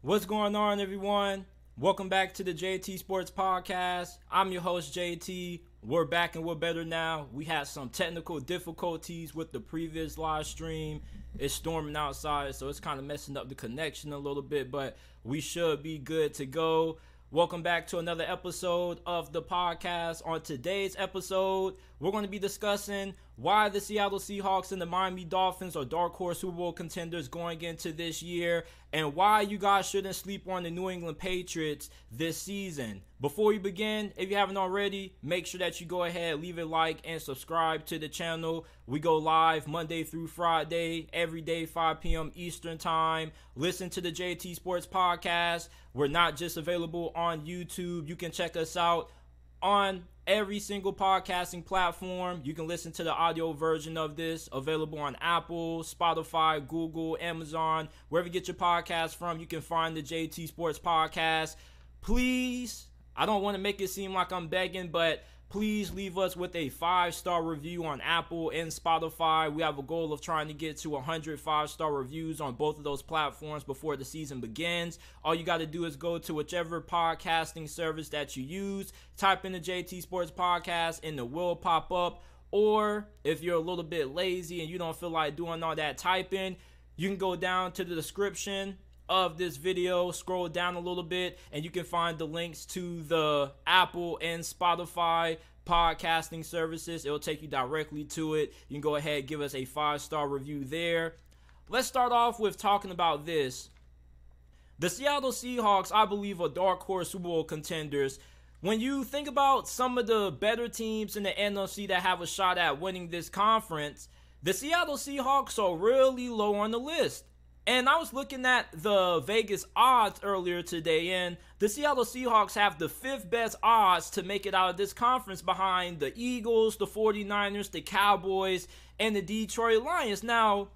What's going on, everyone? Welcome back to the JT Sports Podcast. I'm your host, JT. We're back and we're better now. We had some technical difficulties with the previous live stream. It's storming outside, so it's kind of messing up the connection a little bit, but we should be good to go. Welcome back to another episode of the podcast. On today's episode, we're going to be discussing why the Seattle Seahawks and the Miami Dolphins are dark horse Super Bowl contenders going into this year, and why you guys shouldn't sleep on the New England Patriots this season. Before we begin, if you haven't already, make sure that you go ahead, leave a like, and subscribe to the channel. We go live Monday through Friday, every day, 5 p.m. Eastern Time. Listen to the JT Sports Podcast. We're not just available on YouTube. You can check us out on every single podcasting platform. You can listen to the audio version of this available on Apple, Spotify, Google, Amazon, wherever you get your podcast from. You can find the JT Sports Podcast. Please, I don't want to make it seem like I'm begging, but please leave us with a five star review on Apple and Spotify. We have a goal of trying to get to 100 five star reviews on both of those platforms before the season begins. All you got to do is go to whichever podcasting service that you use, type in the JT Sports Podcast, and it will pop up. Or if you're a little bit lazy and you don't feel like doing all that typing, you can go down to the description of this video, scroll down a little bit, and you can find the links to the Apple and Spotify podcasting services. It'll take you directly to it. You can go ahead give us a five star review there. Let's start off with talking about this. The Seattle Seahawks, I believe, are dark horse Super Bowl contenders. When you think about some of the better teams in the NFC that have a shot at winning this conference, the Seattle Seahawks are really low on the list. And I was looking at the Vegas odds earlier today, and the Seattle Seahawks have the fifth best odds to make it out of this conference behind the Eagles, the 49ers, the Cowboys, and the Detroit Lions. Now,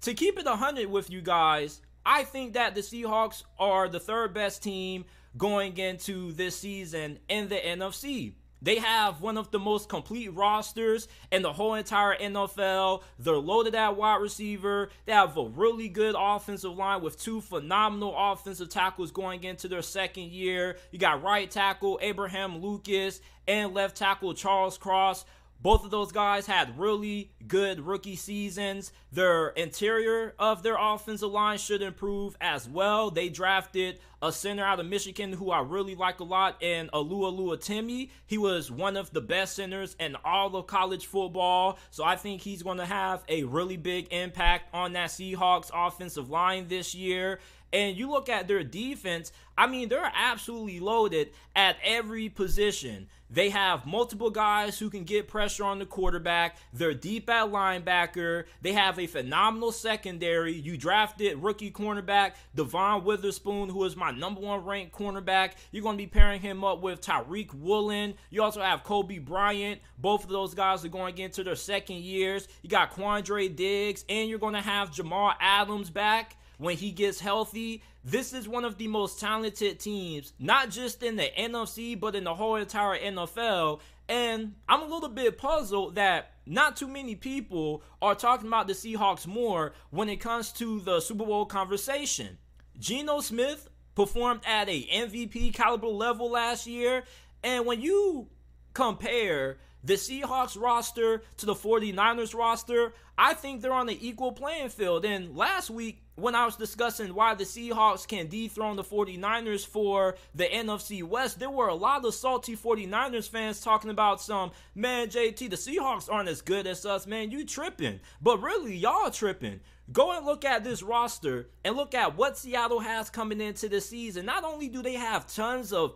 to keep it 100 with you guys, I think that the Seahawks are the third best team going into this season in the NFC. They have one of the most complete rosters in the whole entire NFL. They're loaded at wide receiver. They have a really good offensive line with two phenomenal offensive tackles going into their second year. You got right tackle Abraham Lucas and left tackle Charles Cross. Both of those guys had really good rookie seasons. Their interior of their offensive line should improve as well. They drafted a center out of Michigan who I really like a lot, and Alua Oluwatimi. He was one of the best centers in all of college football, so I think he's going to have a really big impact on that Seahawks offensive line this year. And you look at their defense, I mean, they're absolutely loaded at every position. They have multiple guys who can get pressure on the quarterback. They're deep at linebacker. They have a phenomenal secondary. You drafted rookie cornerback Devon Witherspoon, who is my number one ranked cornerback. You're going to be pairing him up with Tariq Woolen. You also have Coby Bryant. Both of those guys are going into their second years. You got Quandre Diggs, and you're going to have Jamal Adams back when he gets healthy. This is one of the most talented teams, not just in the NFC, but in the whole entire NFL. And I'm a little bit puzzled that not too many people are talking about the Seahawks more when it comes to the Super Bowl conversation. Geno Smith performed at a MVP caliber level last year, and when you compare the Seahawks roster to the 49ers roster, I think they're on the equal playing field. And last week, when I was discussing why the Seahawks can dethrone the 49ers for the NFC West, there were a lot of salty 49ers fans talking about some, man, JT, the Seahawks aren't as good as us, man, you tripping. But really, y'all tripping. Go and look at this roster and look at what Seattle has coming into the season. Not only do they have tons of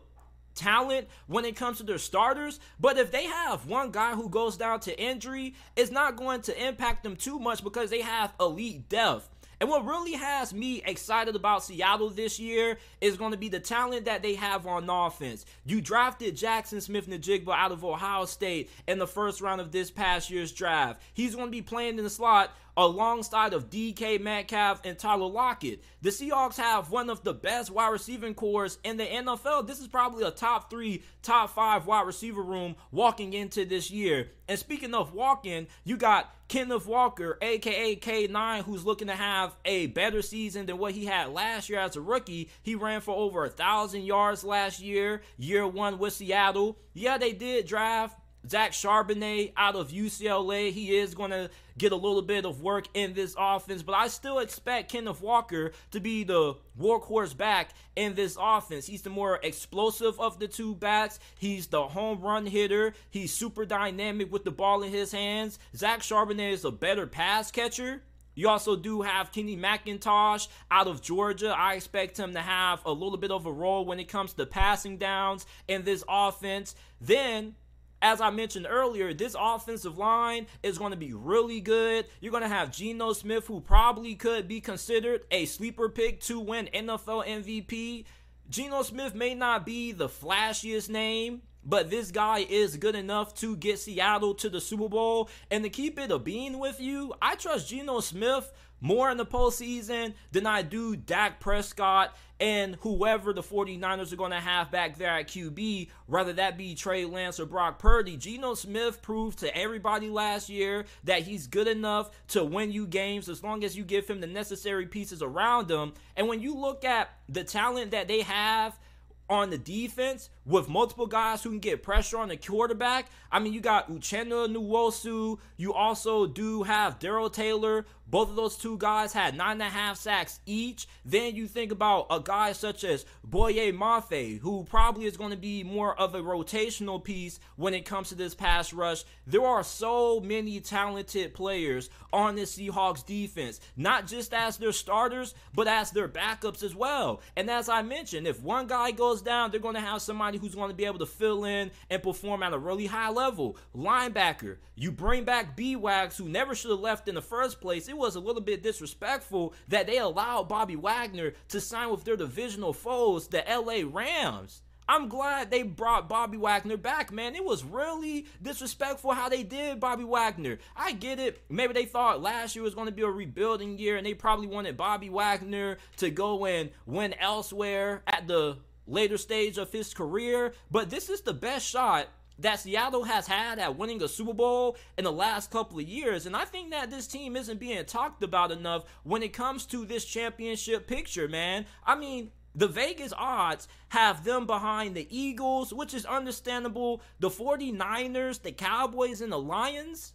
talent when it comes to their starters, but if they have one guy who goes down to injury, it's not going to impact them too much because they have elite depth. And what really has me excited about Seattle this year is going to be the talent that they have on offense. You drafted Jaxon Smith-Njigba out of Ohio State in the first round of this past year's draft. He's going to be playing in the slot alongside of DK Metcalf and Tyler Lockett. The Seahawks have one of the best wide receiving corps in the NFL. This is probably a top three, top five wide receiver room walking into this year. And speaking of walking, you got Kenneth Walker, aka K9, who's looking to have a better season than what he had last year as a rookie. He ran for over a thousand yards last year, year one with Seattle. Yeah, they did draft Zach Charbonnet out of UCLA, he is going to get a little bit of work in this offense, but I still expect Kenneth Walker to be the workhorse back in this offense. He's the more explosive of the two backs. He's the home run hitter. He's super dynamic with the ball in his hands. Zach Charbonnet is a better pass catcher. You also do have Kenny McIntosh out of Georgia. I expect him to have a little bit of a role when it comes to passing downs in this offense. Then as I mentioned earlier, this offensive line is going to be really good. You're going to have Geno Smith, who probably could be considered a sleeper pick to win NFL MVP. Geno Smith may not be the flashiest name, but this guy is good enough to get Seattle to the Super Bowl. And to keep it a bean with you, I trust Geno Smith more in the postseason than I do Dak Prescott and whoever the 49ers are going to have back there at QB, whether that be Trey Lance or Brock Purdy. Geno Smith proved to everybody last year that he's good enough to win you games as long as you give him the necessary pieces around him. And when you look at the talent that they have, on the defense with multiple guys who can get pressure on the quarterback. I mean, you got Uchenna Nwosu. You also do have Darrell Taylor. Both of those two guys had nine and a half sacks each. Then you think about a guy such as Boye Mafe, who probably is going to be more of a rotational piece when it comes to this pass rush. There are so many talented players on the Seahawks defense, not just as their starters, but as their backups as well. And as I mentioned, if one guy goes down, they're going to have somebody who's going to be able to fill in and perform at a really high level. Linebacker, you bring back B Wags, who never should have left in the first place. It was a little bit disrespectful that they allowed Bobby Wagner to sign with their divisional foes, the LA Rams. I'm glad they brought Bobby Wagner back, man. It was really disrespectful how they did Bobby Wagner. I get it. Maybe they thought last year was going to be a rebuilding year and they probably wanted Bobby Wagner to go and win elsewhere at the later stage of his career. But this is the best shot that Seattle has had at winning a Super Bowl in the last couple of years. And I think that this team isn't being talked about enough when it comes to this championship picture, man. I mean, the Vegas odds have them behind the Eagles, which is understandable, the 49ers, the Cowboys, and the Lions.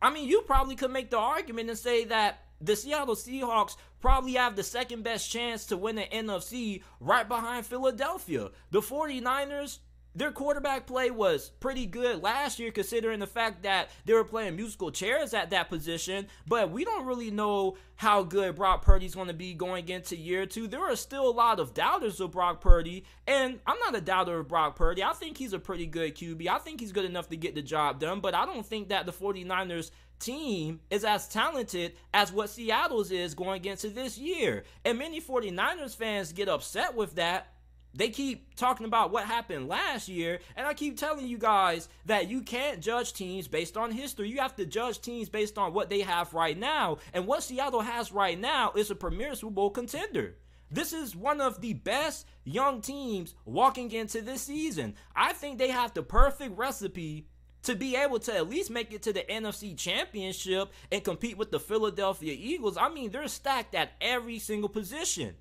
I mean, you probably could make the argument and say that the Seattle Seahawks probably have the second best chance to win the NFC right behind Philadelphia. The 49ers, their quarterback play was pretty good last year, considering the fact that they were playing musical chairs at that position. But we don't really know how good Brock Purdy's going to be going into year two. There are still a lot of doubters of Brock Purdy, and I'm not a doubter of Brock Purdy. I think he's a pretty good QB. I think he's good enough to get the job done, but I don't think that the 49ers team is as talented as what Seattle's is going into this year. And many 49ers fans get upset with that they keep talking about what happened last year, and I keep telling you guys that you can't judge teams based on history. You have to judge teams based on what they have right now. And what Seattle has right now is a premier Super Bowl contender. This is one of the best young teams walking into this season. I think they have the perfect recipe to be able to at least make it to the NFC Championship and compete with the Philadelphia Eagles. I mean, they're stacked at every single position.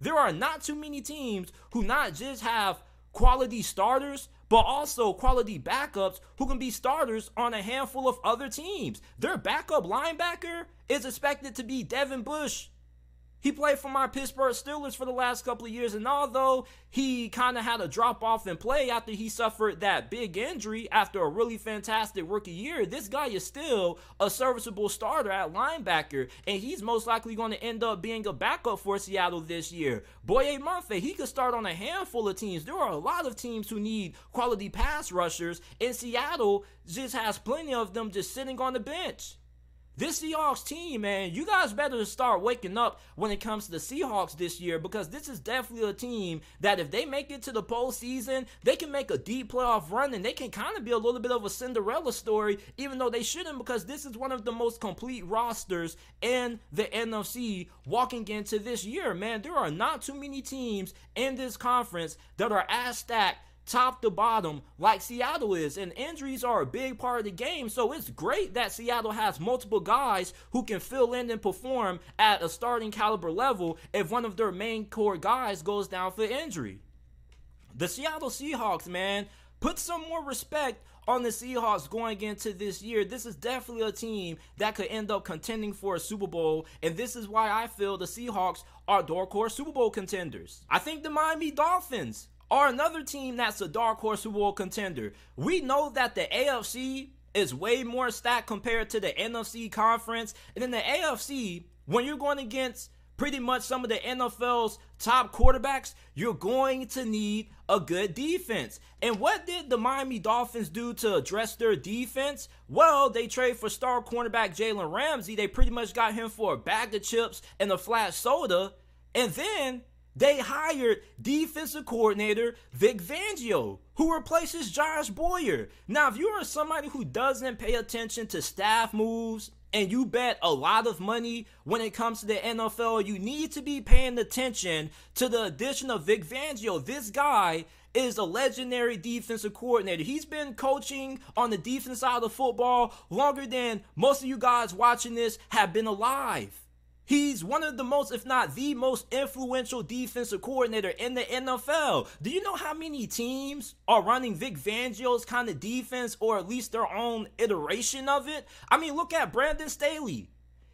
There are not too many teams who not just have quality starters, but also quality backups who can be starters on a handful of other teams. Their backup linebacker is expected to be Devin Bush he played for my Pittsburgh Steelers for the last couple of years, and although he kind of had a drop off in play after he suffered that big injury after a really fantastic rookie year, this guy is still a serviceable starter at linebacker, and he's most likely going to end up being a backup for Seattle this year. Boye Mafe, he could start on a handful of teams. There are a lot of teams who need quality pass rushers, and Seattle just has plenty of them just sitting on the bench. This Seahawks team, man, you guys better start waking up when it comes to the Seahawks this year because this is definitely a team that if they make it to the postseason, they can make a deep playoff run and they can kind of be a little bit of a Cinderella story, even though they shouldn't because this is one of the most complete rosters in the NFC walking into this year, man. There are not too many teams in this conference that are as stacked top to bottom like Seattle is. And injuries are a big part of the game. So it's great that Seattle has multiple guys who can fill in and perform at a starting caliber level if one of their main core guys goes down for injury. The Seattle Seahawks, man, put some more respect on the Seahawks going into this year. This is definitely a team that could end up contending for a Super Bowl, and this is why I feel the Seahawks are dark horse Super Bowl contenders. I think the Miami Dolphins are another team that's a dark horse Super Bowl contender. We know that the AFC is way more stacked compared to the NFC conference. And in the AFC, when you're going against pretty much some of the NFL's top quarterbacks, you're going to need a good defense. And what did the Miami Dolphins do to address their defense? Well, they trade for star cornerback Jalen Ramsey. They pretty much got him for a bag of chips and a flat soda. And then they hired defensive coordinator Vic Fangio, who replaces Josh Boyer. Now, if you are somebody who doesn't pay attention to staff moves and you bet a lot of money when it comes to the NFL, you need to be paying attention to the addition of Vic Fangio. This guy is a legendary defensive coordinator. He's been coaching on the defense side of football longer than most of you guys watching this have been alive. He's one of the most, if not the most influential defensive coordinator in the NFL. Do you know how many teams are running Vic Fangio's kind of defense or at least their own iteration of it? I mean, look at Brandon Staley.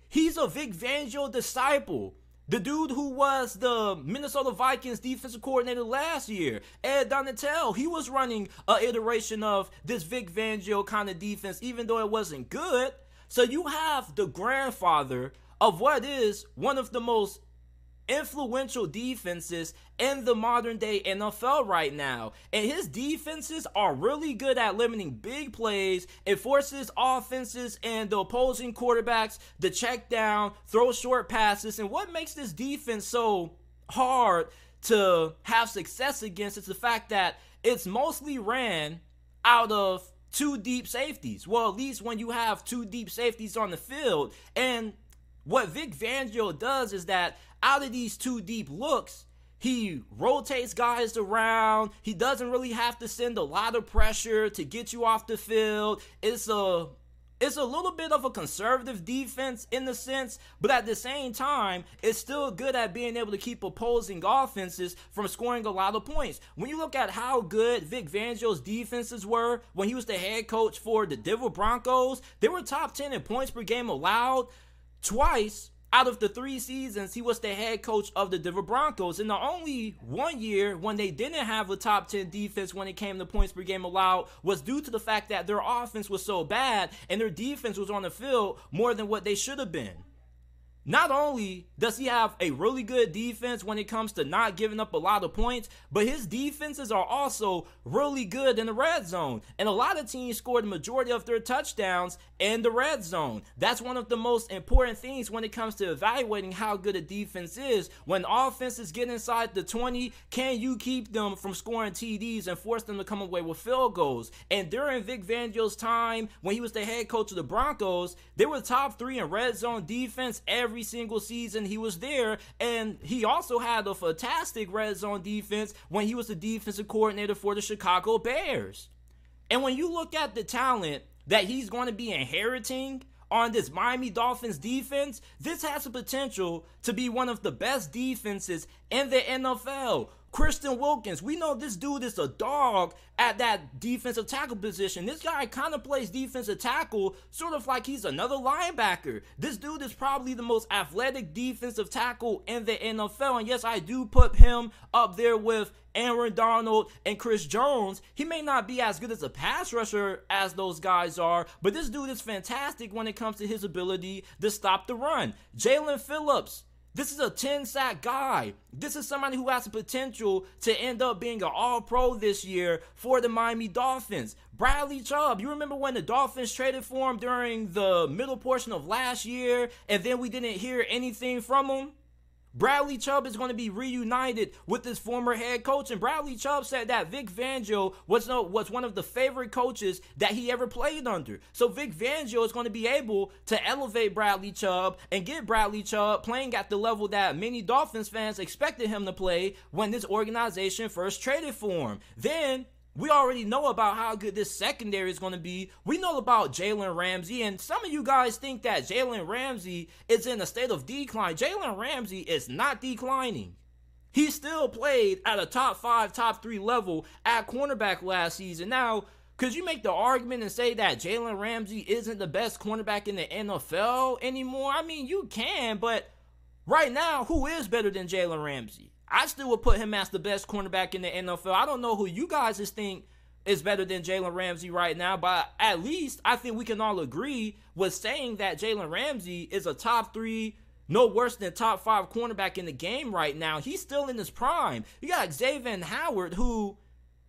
He's a Vic Fangio disciple. The dude who was the Minnesota Vikings defensive coordinator last year, Ed Donatell, he was running a iteration of this Vic Fangio kind of defense, even though it wasn't good. So you have the grandfather of what is one of the most influential defenses in the modern day NFL right now. And his defenses are really good at limiting big plays. It forces offenses and the opposing quarterbacks to check down, throw short passes. And what makes this defense so hard to have success against is the fact that it's mostly ran out of two deep safeties. Well, at least when you have two deep safeties on the field. And what Vic Fangio does is that out of these two deep looks, he rotates guys around. He doesn't really have to send a lot of pressure to get you off the field. It's a it's a little bit of a conservative defense in the sense, but at the same time, it's still good at being able to keep opposing offenses from scoring a lot of points. When you look at how good Vic Fangio's defenses were when he was the head coach for the Denver Broncos, they were top 10 in points per game allowed. Twice out of the three seasons, he was the head coach of the Denver Broncos. In the only one year when they didn't have a top 10 defense when it came to points per game allowed was due to the fact that their offense was so bad and their defense was on the field more than what they should have been. Not only does he have a really good defense when it comes to not giving up a lot of points, but his defenses are also really good in the red zone. And a lot of teams scored the majority of their touchdowns in the red zone. That's one of the most important things when it comes to evaluating how good a defense is. When offenses get inside the 20, can you keep them from scoring TDs and force them to come away with field goals? And during Vic Fangio's time, when he was the head coach of the Broncos, they were top three in red zone defense every every single season he was there. And he also had a fantastic red zone defense when he was the defensive coordinator for the Chicago Bears. And when you look at the talent that he's going to be inheriting on this Miami Dolphins defense, this has the potential to be one of the best defenses in the NFL. Christian Wilkins, we know this dude is a dog at that defensive tackle position. This guy kind of plays defensive tackle sort of like he's another linebacker. This dude is probably the most athletic defensive tackle in the NFL. And yes, I do put him up there with Aaron Donald and Chris Jones. He may not be as good as a pass rusher as those guys are, but this dude is fantastic when it comes to his ability to stop the run. Jaelan Phillips This is a 10 sack guy. This is somebody who has the potential to end up being an all pro this year for the Miami Dolphins. Bradley Chubb, you remember when the Dolphins traded for him during the middle portion of last year and then we didn't hear anything from him? Bradley Chubb is going to be reunited with his former head coach, and Bradley Chubb said that Vic Fangio was no, was one of the favorite coaches that he ever played under. So Vic Fangio is going to be able to elevate Bradley Chubb and get Bradley Chubb playing at the level that many Dolphins fans expected him to play when this organization first traded for him. Then we already know about how good this secondary is going to be. We know about Jalen Ramsey, and some of you guys think that Jalen Ramsey is in a state of decline. Jalen Ramsey is not declining. He still played at a top five, top three level at cornerback last season. Now, could you make the argument and say that Jalen Ramsey isn't the best cornerback in the NFL anymore? I mean, you can, but right now, who is better than Jalen Ramsey? I still would put him as the best cornerback in the NFL. I don't know who you guys just think is better than Jalen Ramsey right now, but at least I think we can all agree with saying that Jalen Ramsey is a top three, no worse than top five cornerback in the game right now. He's still in his prime. You got Xavier Howard, who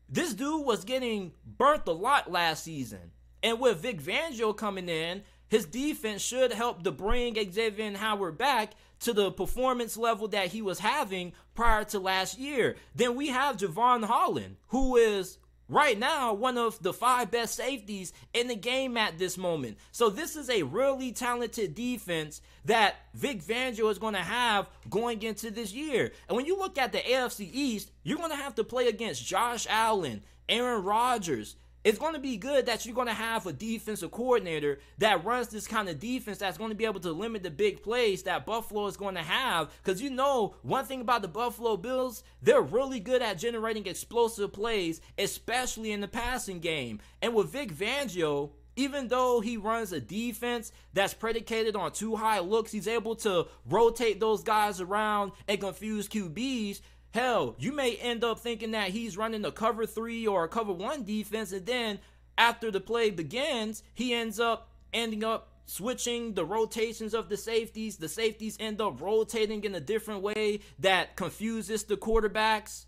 this dude was getting burnt a lot last season. And with Vic Fangio coming in, his defense should help to bring Xavier Howard back to the performance level that he was having prior to last year. Then we have Jevon Holland, who is right now one of the five best safeties in the game at this moment. So this is a really talented defense that Vic Fangio is going to have going into this year. And when you look at the AFC East, you're going to have to play against Josh Allen, Aaron Rodgers, it's going to be good that you're going to have a defensive coordinator that runs this kind of defense that's going to be able to limit the big plays that Buffalo is going to have. Because you know, one thing about the Buffalo Bills, they're really good at generating explosive plays, especially in the passing game. And with Vic Fangio, even though he runs a defense that's predicated on two high looks, he's able to rotate those guys around and confuse QBs. Hell, you may end up thinking that he's running a cover three or a cover one defense, and then after the play begins, he ends up ending up switching the rotations of the safeties. The safeties end up rotating in a different way that confuses the quarterbacks.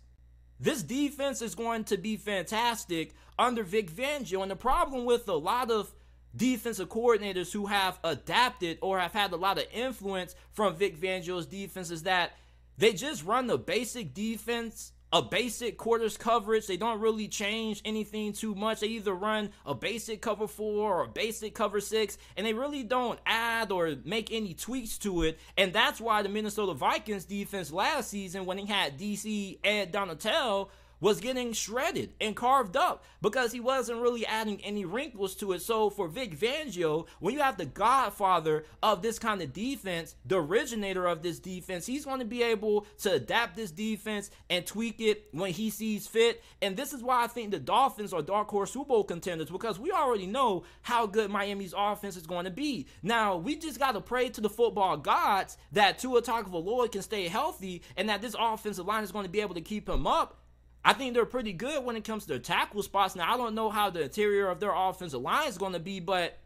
This defense is going to be fantastic under Vic Fangio, and the problem with a lot of defensive coordinators who have adapted or have had a lot of influence from Vic Fangio's defense is that they just run the basic defense, a basic quarters coverage. They don't really change anything too much. They either run a basic cover four or a basic cover six, and they really don't add or make any tweaks to it. And that's why the Minnesota Vikings defense last season, when he had DC Ed Donatell, was getting shredded and carved up because he wasn't really adding any wrinkles to it. So for Vic Fangio, when you have the godfather of this kind of defense, the originator of this defense, he's going to be able to adapt this defense and tweak it when he sees fit. And this is why I think the Dolphins are dark horse Super Bowl contenders because we already know how good Miami's offense is going to be. Now, we just got to pray to the football gods that Tua Tagovailoa can stay healthy and that this offensive line is going to be able to keep him up I think they're pretty good when it comes to their tackle spots. Now, I don't know how the interior of their offensive line is going to be, but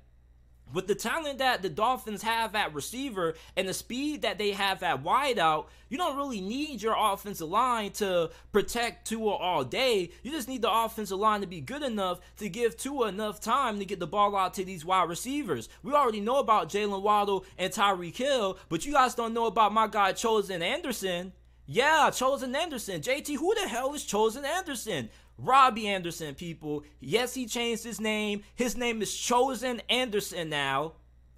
with the talent that the Dolphins have at receiver and the speed that they have at wideout, you don't really need your offensive line to protect Tua all day. You just need the offensive line to be good enough to give Tua enough time to get the ball out to these wide receivers. We already know about Jaylen Waddle and Tyreek Hill, but you guys don't know about my guy Chosen Anderson. Yeah, Chosen Anderson. JT, who the hell is Chosen Anderson? Robbie Anderson, people. Yes, he changed his name. His name is Chosen Anderson now.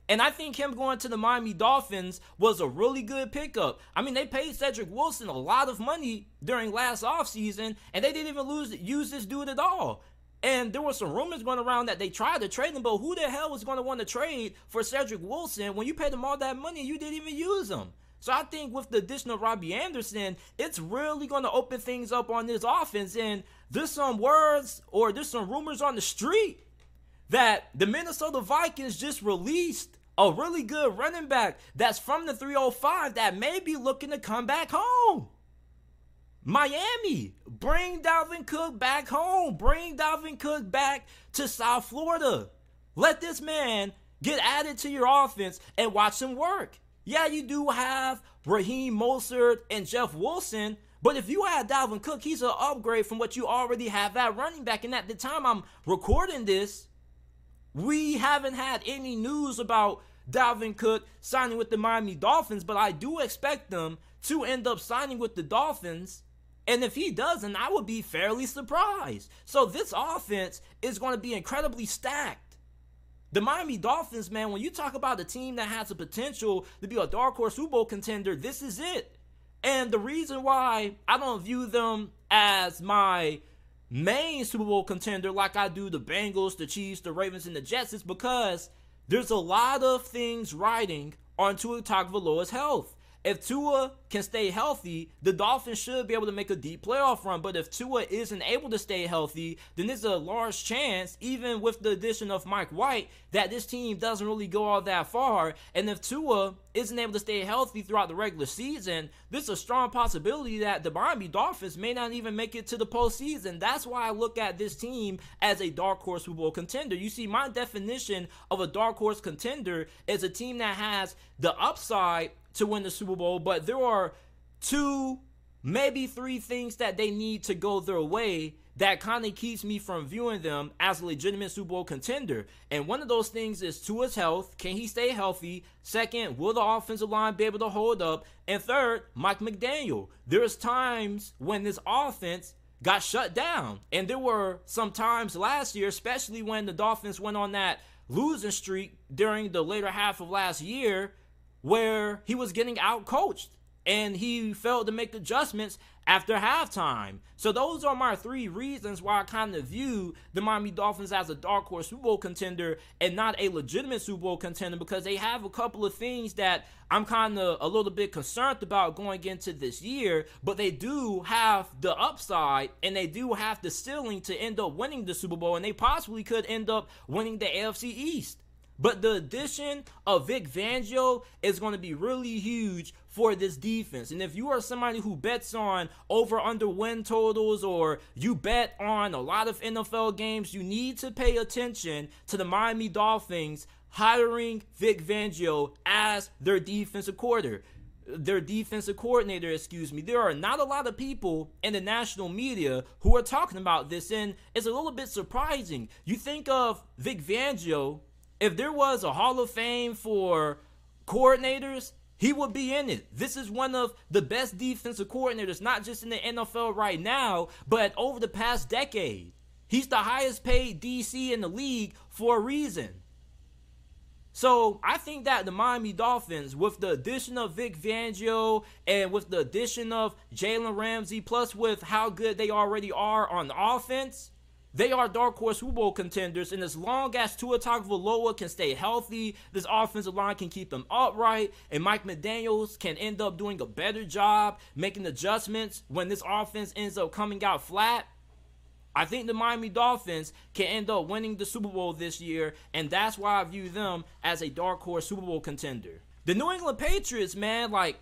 And I think him going to the Miami Dolphins was a really good pickup. I mean, they paid Cedric Wilson a lot of money during last offseason, and they didn't even lose use this dude at all. And there were some rumors going around that they tried to trade him, but who the hell was going to want to trade for Cedric Wilson when you paid him all that money and you didn't even use him? So I think with the addition of Robbie Anderson, it's really going to open things up on this offense. And there's some words or there's some rumors on the street that the Minnesota Vikings just released a really good running back that's from the 305 that may be looking to come back home. Miami, bring Dalvin Cook back home. Bring Dalvin Cook back to South Florida. Let this man get added to your offense and watch him work. Yeah, you do have Raheem Mostert and Jeff Wilson. But if you add Dalvin Cook, he's an upgrade from what you already have at running back. And at the time I'm recording this, we haven't had any news about Dalvin Cook signing with the Miami Dolphins, but I do expect them to end up signing with the Dolphins. And if he doesn't, I would be fairly surprised. So this offense is going to be incredibly stacked. The Miami Dolphins, man, when you talk about a team that has the potential to be a dark horse Super Bowl contender, this is it. And the reason why I don't view them as my main Super Bowl contender like I do the Bengals, the Chiefs, the Ravens, and the Jets is because there's a lot of things riding on Tua Tagovailoa's health. If Tua can stay healthy, the Dolphins should be able to make a deep playoff run. But if Tua isn't able to stay healthy, then there's a large chance, even with the addition of Mike White, that this team doesn't really go all that far. And if Tua isn't able to stay healthy throughout the regular season, there's a strong possibility that the Miami Dolphins may not even make it to the postseason. That's why I look at this team as a dark horse Super Bowl contender. You see, my definition of a dark horse contender is a team that has the upside to win the Super Bowl, but there are two, maybe three things that they need to go their way that kind of keeps me from viewing them as a legitimate Super Bowl contender. And one of those things is Tua's health. Can he stay healthy? Second, will the offensive line be able to hold up? And third, Mike McDaniel. There's times when this offense got shut down. And there were some times last year, especially when the Dolphins went on that losing streak during the later half of last year, where he was getting out coached and he failed to make adjustments after halftime. So those are my three reasons why I kind of view the Miami Dolphins as a dark horse Super Bowl contender and not a legitimate Super Bowl contender because they have a couple of things that I'm kind of a little bit concerned about going into this year, but they do have the upside and they do have the ceiling to end up winning the Super Bowl and they possibly could end up winning the AFC East. But the addition of Vic Fangio is going to be really huge for this defense. And if you are somebody who bets on over under win totals or you bet on a lot of NFL games, you need to pay attention to the Miami Dolphins hiring Vic Fangio as their defensive coordinator their defensive coordinator, excuse me. There are not a lot of people in the national media who are talking about this, and it's a little bit surprising. You think of Vic Fangio if there was a Hall of Fame for coordinators, he would be in it. This is one of the best defensive coordinators, not just in the NFL right now, but over the past decade. He's the highest paid DC in the league for a reason. So I think that the Miami Dolphins, with the addition of Vic Fangio and with the addition of Jalen Ramsey, plus with how good they already are on the offense, they are dark horse Super Bowl contenders, and as long as Tua Tagovailoa can stay healthy, this offensive line can keep them upright, and Mike McDaniel's can end up doing a better job making adjustments when this offense ends up coming out flat. I think the Miami Dolphins can end up winning the Super Bowl this year, and that's why I view them as a dark horse Super Bowl contender. The New England Patriots, man, like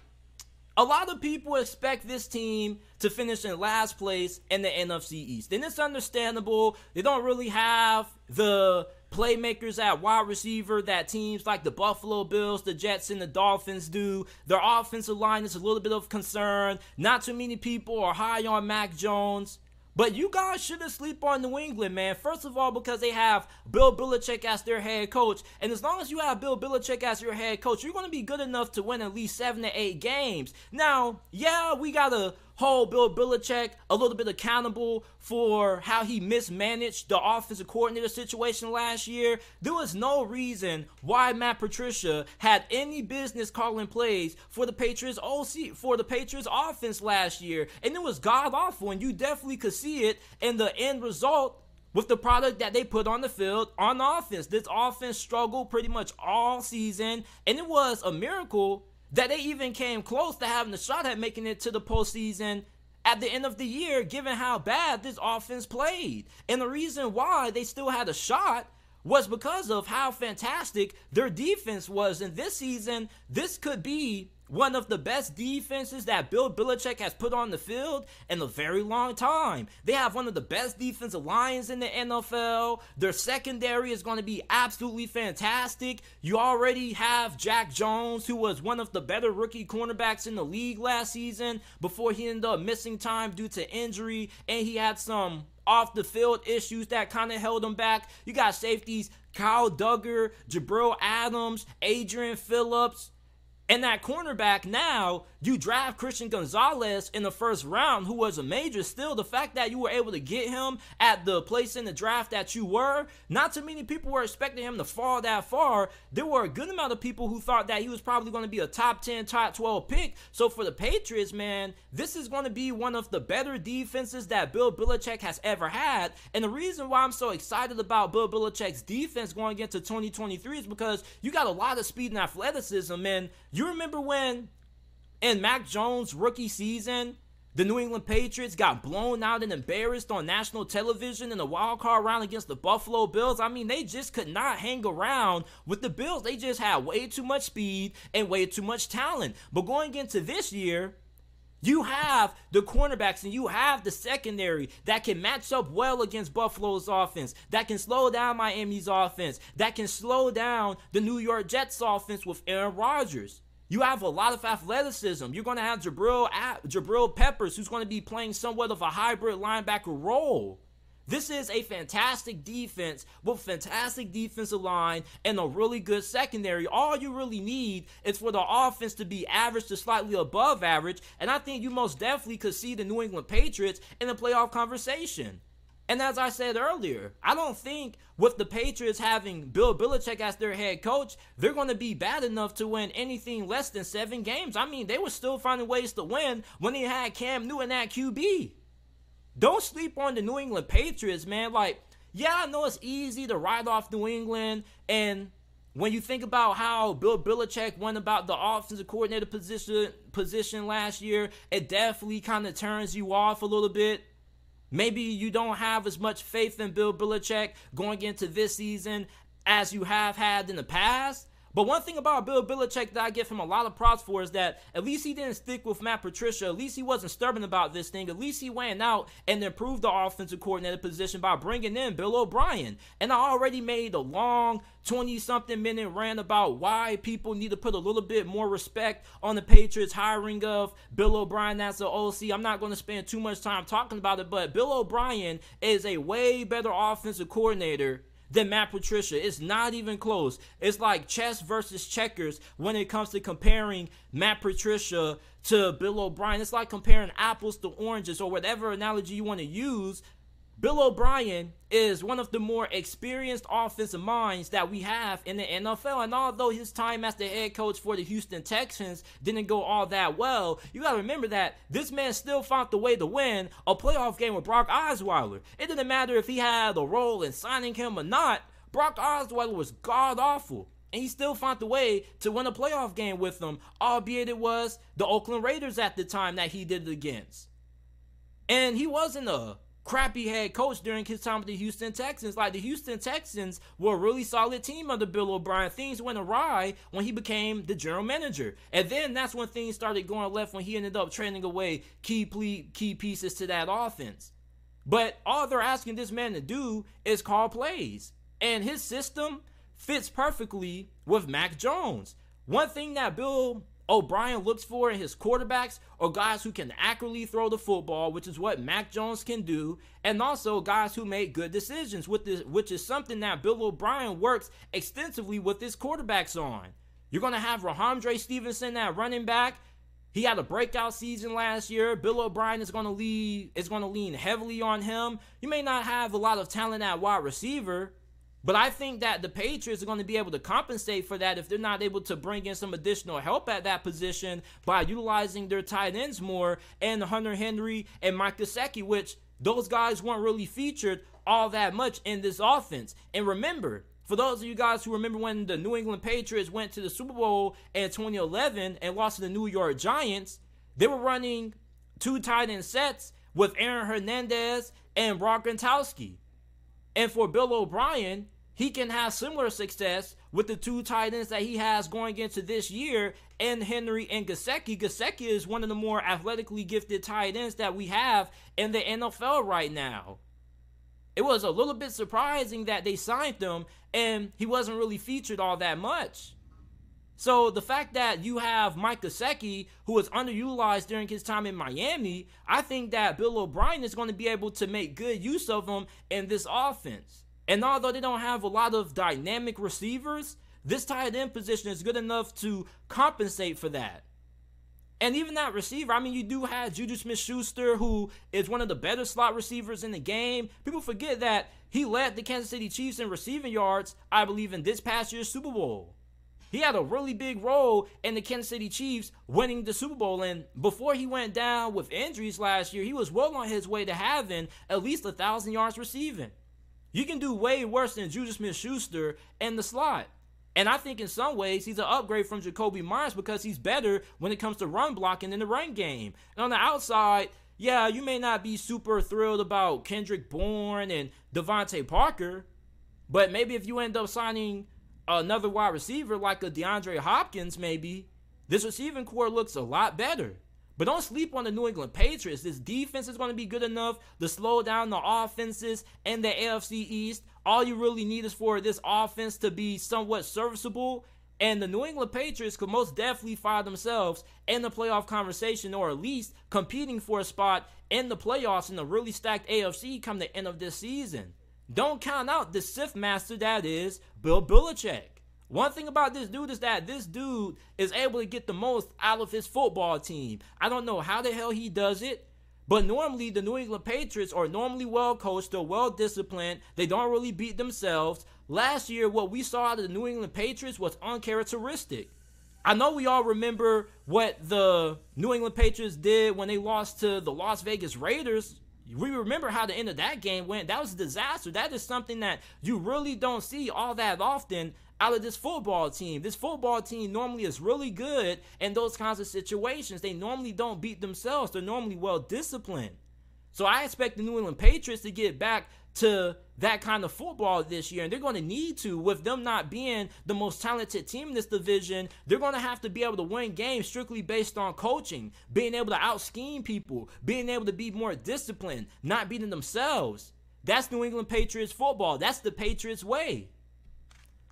a lot of people expect this team to finish in last place in the NFC East. And it's understandable. They don't really have the playmakers at wide receiver that teams like the Buffalo Bills, the Jets, and the Dolphins do. Their offensive line is a little bit of concern. Not too many people are high on Mac Jones. But you guys shouldn't sleep on New England, man. First of all, because they have Bill Belichick as their head coach. And as long as you have Bill Belichick as your head coach, you're going to be good enough to win at least seven to eight games. Now, yeah, we got to hold Bill Belichick a little bit accountable for how he mismanaged the offensive coordinator situation last year. There was no reason why Matt Patricia had any business calling plays for the Patriots OC for the Patriots offense last year. And it was god awful, and you definitely could see it in the end result with the product that they put on the field on offense. This offense struggled pretty much all season, and it was a miracle that they even came close to having a shot at making it to the postseason at the end of the year, given how bad this offense played. And the reason why they still had a shot was because of how fantastic their defense was. And this season, this could be one of the best defenses that Bill Belichick has put on the field in a very long time. They have one of the best defensive lines in the NFL. Their secondary is going to be absolutely fantastic. You already have Jack Jones, who was one of the better rookie cornerbacks in the league last season before he ended up missing time due to injury, and he had some off the field issues that kind of held him back. You got safeties Kyle Dugger, Jabril Adams, Adrian Phillips. And that cornerback now, you draft Christian Gonzalez in the first round, who was a major. Still, the fact that you were able to get him at the place in the draft that you were, not too many people were expecting him to fall that far. There were a good amount of people who thought that he was probably going to be a top 10, top 12 pick. So for the Patriots, man, this is going to be one of the better defenses that Bill Belichick has ever had. And the reason why I'm so excited about Bill Belichick's defense going into 2023 is because you got a lot of speed and athleticism. And you remember when in Mac Jones' rookie season, the New England Patriots got blown out and embarrassed on national television in the wild card round against the Buffalo Bills. I mean, they just could not hang around with the Bills. They just had way too much speed and way too much talent. But going into this year, you have the cornerbacks and you have the secondary that can match up well against Buffalo's offense, that can slow down Miami's offense, that can slow down the New York Jets offense with Aaron Rodgers. You have a lot of athleticism. You're going to have Jabrill, Jabrill Peppers, who's going to be playing somewhat of a hybrid linebacker role. This is a fantastic defense with fantastic defensive line and a really good secondary. All you really need is for the offense to be average to slightly above average, and I think you most definitely could see the New England Patriots in the playoff conversation. And as I said earlier, I don't think with the Patriots having Bill Belichick as their head coach, they're going to be bad enough to win anything less than seven games. I mean, they were still finding ways to win when they had Cam Newton at QB. Don't sleep on the New England Patriots, man. Like, yeah, I know it's easy to write off New England. And when you think about how Bill Belichick went about the offensive coordinator position position last year, it definitely kind of turns you off a little bit. Maybe you don't have as much faith in Bill Belichick going into this season as you have had in the past. But one thing about Bill Belichick that I give him a lot of props for is that at least he didn't stick with Matt Patricia. At least he wasn't stubborn about this thing. At least he went out and improved the offensive coordinator position by bringing in Bill O'Brien. And I already made a long 20 something minute rant about why people need to put a little bit more respect on the Patriots hiring of Bill O'Brien as the OC. I'm not going to spend too much time talking about it, but Bill O'Brien is a way better offensive coordinator than Matt Patricia. It's not even close. It's like chess versus checkers when it comes to comparing Matt Patricia to Bill O'Brien. It's like comparing apples to oranges or whatever analogy you want to use. Bill O'Brien is one of the more experienced offensive minds that we have in the NFL. And although his time as the head coach for the Houston Texans didn't go all that well, you got to remember that this man still found the way to win a playoff game with Brock Osweiler. It didn't matter if he had a role in signing him or not, Brock Osweiler was god awful. And he still found the way to win a playoff game with them, albeit it was the Oakland Raiders at the time that he did it against. And he wasn't a crappy head coach during his time with the Houston Texans. Like the Houston Texans were a really solid team under Bill O'Brien. Things went awry when he became the general manager. And then that's when things started going left when he ended up trading away key ple- key pieces to that offense. But all they're asking this man to do is call plays. And his system fits perfectly with Mac Jones. One thing that Bill O'Brien looks for in his quarterbacks are guys who can accurately throw the football, which is what Mac Jones can do, and also guys who make good decisions, with this, which is something that Bill O'Brien works extensively with his quarterbacks on. You're going to have Rhamondre Stevenson at running back. He had a breakout season last year. Bill O'Brien is going to lead is going to lean heavily on him. You may not have a lot of talent at wide receiver, but I think that the Patriots are going to be able to compensate for that if they're not able to bring in some additional help at that position by utilizing their tight ends more and Hunter Henry and Mike Gesicki, which those guys weren't really featured all that much in this offense. And remember, for those of you guys who remember when the New England Patriots went to the Super Bowl in 2011 and lost to the New York Giants, they were running two tight end sets with Aaron Hernandez and Brock Gronkowski. And for Bill O'Brien, he can have similar success with the two tight ends that he has going into this year and Henry and Gesicki. Gesicki is one of the more athletically gifted tight ends that we have in the NFL right now. It was a little bit surprising that they signed him and he wasn't really featured all that much. So the fact that you have Mike Gesicki, who was underutilized during his time in Miami, I think that Bill O'Brien is going to be able to make good use of him in this offense. And although they don't have a lot of dynamic receivers, this tight end position is good enough to compensate for that. And even that receiver, I mean, you do have Juju Smith Schuster, who is one of the better slot receivers in the game. People forget that he led the Kansas City Chiefs in receiving yards, I believe, in this past year's Super Bowl. He had a really big role in the Kansas City Chiefs winning the Super Bowl. And before he went down with injuries last year, he was well on his way to having at least a thousand yards receiving. You can do way worse than Juju Smith Schuster in the slot. And I think in some ways he's an upgrade from Jakobi Meyers because he's better when it comes to run blocking in the run game. And on the outside, yeah, you may not be super thrilled about Kendrick Bourne and DeVante Parker, but maybe if you end up signing another wide receiver like a DeAndre Hopkins, maybe this receiving corps looks a lot better. But don't sleep on the New England Patriots. This defense is going to be good enough to slow down the offenses in the AFC East. All you really need is for this offense to be somewhat serviceable. And the New England Patriots could most definitely find themselves in the playoff conversation or at least competing for a spot in the playoffs in the really stacked AFC come the end of this season. Don't count out the Sith master that is Bill Belichick. One thing about this dude is that this dude is able to get the most out of his football team. I don't know how the hell he does it, but normally the New England Patriots are normally well coached, they're well disciplined, they don't really beat themselves. Last year, what we saw out of the New England Patriots was uncharacteristic. I know we all remember what the New England Patriots did when they lost to the Las Vegas Raiders. We remember how the end of that game went. That was a disaster. That is something that you really don't see all that often out of this football team. This football team normally is really good in those kinds of situations. They normally don't beat themselves, they're normally well disciplined. So I expect the New England Patriots to get back to that kind of football this year, and they're going to need to. With them not being the most talented team in this division, they're going to have to be able to win games strictly based on coaching, being able to out scheme people, being able to be more disciplined, not beating themselves. That's New England Patriots football. That's the Patriots way.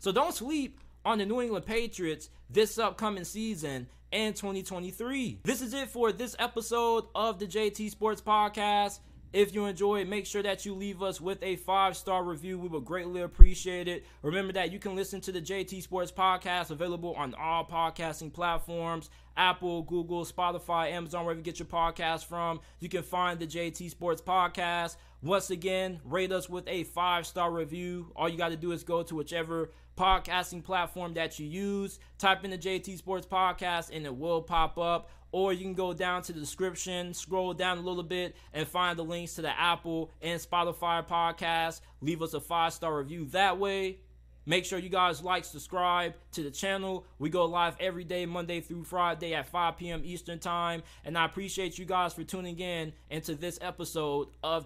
So don't sleep on the New England Patriots this upcoming season and 2023. This is it for this episode of the JT Sports Podcast. If you enjoy it, make sure that you leave us with a five star review. We would greatly appreciate it. Remember that you can listen to the JT Sports Podcast available on all podcasting platforms Apple, Google, Spotify, Amazon, wherever you get your podcast from. You can find the JT Sports Podcast. Once again, rate us with a five star review. All you got to do is go to whichever podcasting platform that you use. Type in the JT Sports Podcast and it will pop up. Or you can go down to the description, scroll down a little bit, and find the links to the Apple and Spotify podcast. Leave us a five star review that way. Make sure you guys like, subscribe to the channel. We go live every day, Monday through Friday at 5 p.m. Eastern Time. And I appreciate you guys for tuning in into this episode of